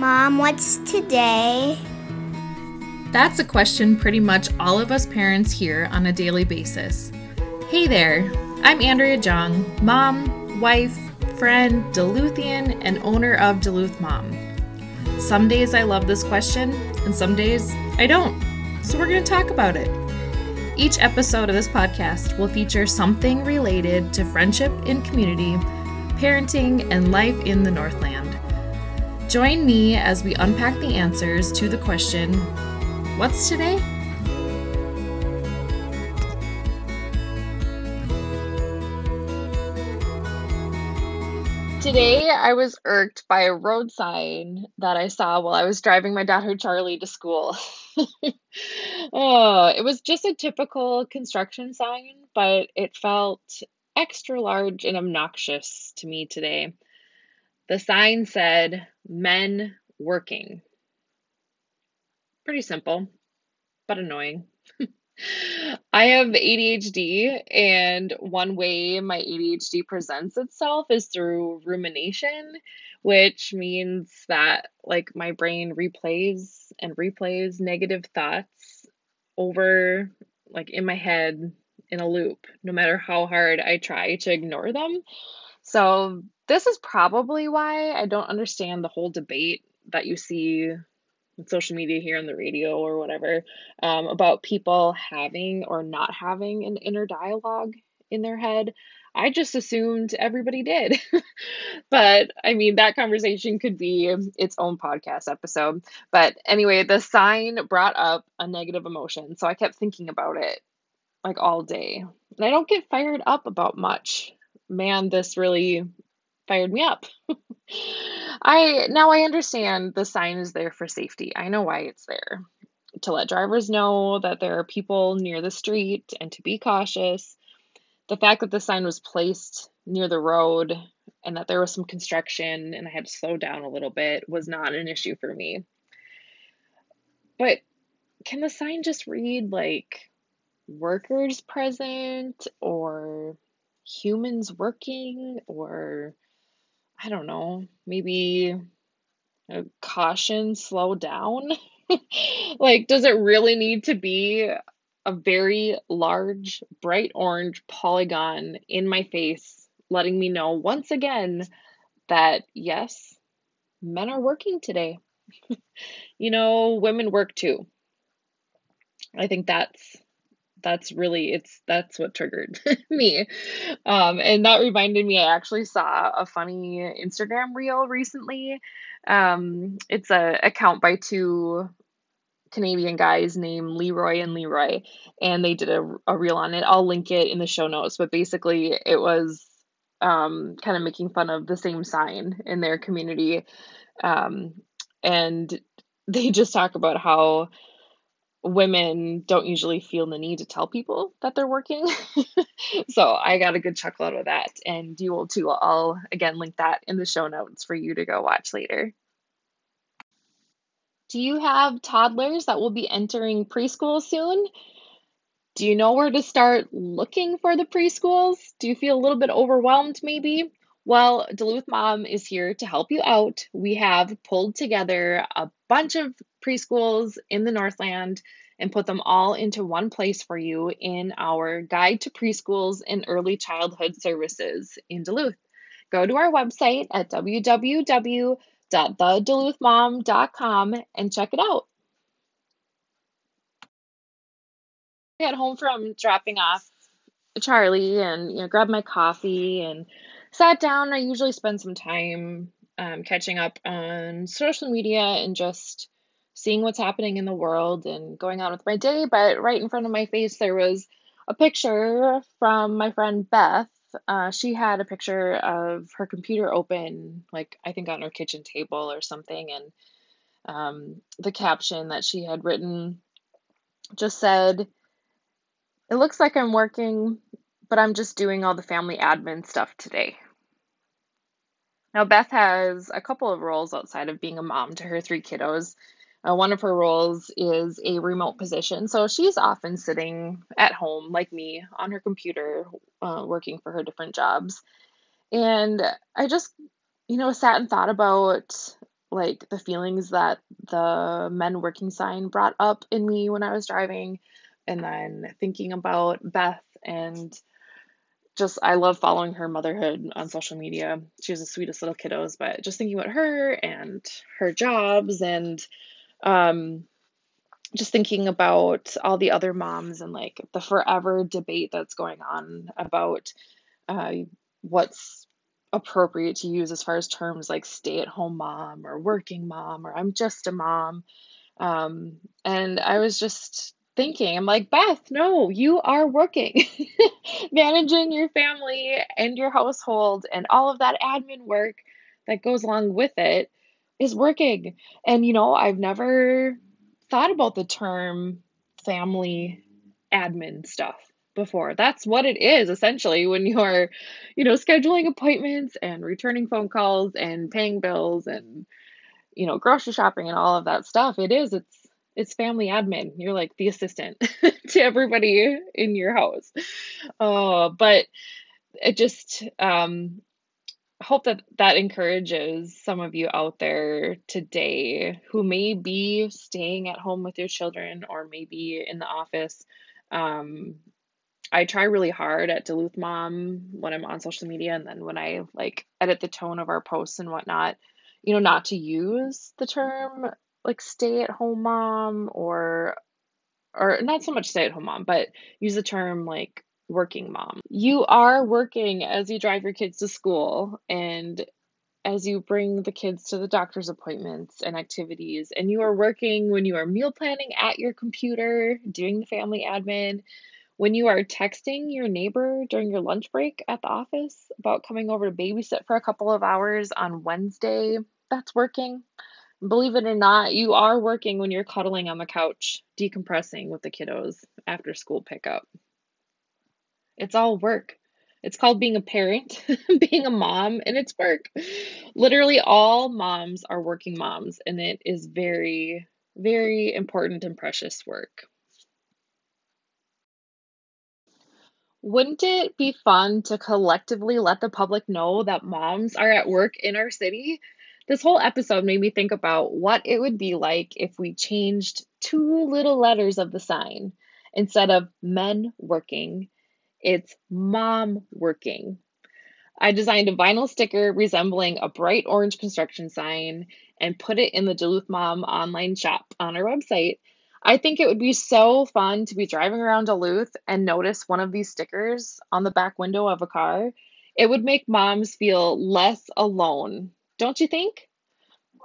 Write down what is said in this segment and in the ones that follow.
Mom, what's today? That's a question pretty much all of us parents hear on a daily basis. Hey there, I'm Andrea Jung, mom, wife, friend, Duluthian, and owner of Duluth Mom. Some days I love this question, and some days I don't. So we're going to talk about it. Each episode of this podcast will feature something related to friendship in community, parenting, and life in the Northland. Join me as we unpack the answers to the question What's today? Today, I was irked by a road sign that I saw while I was driving my daughter Charlie to school. oh, it was just a typical construction sign, but it felt extra large and obnoxious to me today. The sign said, Men working. Pretty simple, but annoying. I have ADHD, and one way my ADHD presents itself is through rumination, which means that like my brain replays and replays negative thoughts over like in my head in a loop, no matter how hard I try to ignore them. So, this is probably why I don't understand the whole debate that you see on social media here on the radio or whatever um, about people having or not having an inner dialogue in their head. I just assumed everybody did. but I mean, that conversation could be its own podcast episode. But anyway, the sign brought up a negative emotion. So I kept thinking about it like all day. And I don't get fired up about much. Man, this really fired me up. I now I understand the sign is there for safety. I know why it's there. To let drivers know that there are people near the street and to be cautious. The fact that the sign was placed near the road and that there was some construction and I had to slow down a little bit was not an issue for me. But can the sign just read like workers present or humans working or I don't know, maybe a caution, slow down. like, does it really need to be a very large, bright orange polygon in my face, letting me know once again that yes, men are working today. you know, women work too. I think that's that's really it's that's what triggered me. Um and that reminded me i actually saw a funny instagram reel recently. Um it's a account by two canadian guys named leroy and leroy and they did a, a reel on it. I'll link it in the show notes but basically it was um kind of making fun of the same sign in their community. Um and they just talk about how women don't usually feel the need to tell people that they're working. so I got a good chuckle out of that. And you will too. I'll again link that in the show notes for you to go watch later. Do you have toddlers that will be entering preschool soon? Do you know where to start looking for the preschools? Do you feel a little bit overwhelmed maybe? Well, Duluth Mom is here to help you out. We have pulled together a bunch of preschools in the Northland and put them all into one place for you in our Guide to Preschools and Early Childhood Services in Duluth. Go to our website at www.theduluthmom.com and check it out. I got home from dropping off Charlie and you know grabbed my coffee and sat down. I usually spend some time um, catching up on social media and just seeing what's happening in the world and going on with my day. But right in front of my face, there was a picture from my friend Beth. Uh, she had a picture of her computer open, like I think on her kitchen table or something, and um, the caption that she had written just said, It looks like I'm working, but I'm just doing all the family admin stuff today. Now, Beth has a couple of roles outside of being a mom to her three kiddos. Uh, one of her roles is a remote position, so she's often sitting at home, like me, on her computer, uh, working for her different jobs. And I just, you know, sat and thought about like the feelings that the men working sign brought up in me when I was driving, and then thinking about Beth and just I love following her motherhood on social media. She has the sweetest little kiddos, but just thinking about her and her jobs and um just thinking about all the other moms and like the forever debate that's going on about uh, what's appropriate to use as far as terms like stay at home mom or working mom or I'm just a mom. Um, and I was just thinking, I'm like, Beth, no, you are working, managing your family and your household and all of that admin work that goes along with it is working. And, you know, I've never thought about the term family admin stuff before. That's what it is essentially when you're, you know, scheduling appointments and returning phone calls and paying bills and, you know, grocery shopping and all of that stuff. It is, it's, it's family admin. You're like the assistant to everybody in your house. Uh, but it just, um, hope that that encourages some of you out there today who may be staying at home with your children or maybe in the office. Um, I try really hard at Duluth Mom when I'm on social media and then when I like edit the tone of our posts and whatnot, you know, not to use the term like stay at home mom or or not so much stay at home mom, but use the term like working mom. You are working as you drive your kids to school and as you bring the kids to the doctor's appointments and activities, and you are working when you are meal planning at your computer, doing the family admin, when you are texting your neighbor during your lunch break at the office about coming over to babysit for a couple of hours on Wednesday, that's working. Believe it or not, you are working when you're cuddling on the couch, decompressing with the kiddos after school pickup. It's all work. It's called being a parent, being a mom, and it's work. Literally, all moms are working moms, and it is very, very important and precious work. Wouldn't it be fun to collectively let the public know that moms are at work in our city? This whole episode made me think about what it would be like if we changed two little letters of the sign. Instead of men working, it's mom working. I designed a vinyl sticker resembling a bright orange construction sign and put it in the Duluth Mom online shop on our website. I think it would be so fun to be driving around Duluth and notice one of these stickers on the back window of a car. It would make moms feel less alone, don't you think?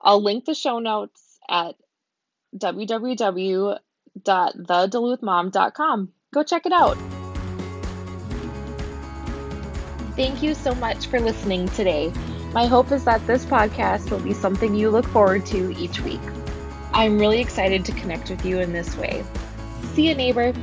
I'll link the show notes at www.theduluthmom.com. Go check it out. Thank you so much for listening today. My hope is that this podcast will be something you look forward to each week. I'm really excited to connect with you in this way. See you, neighbor.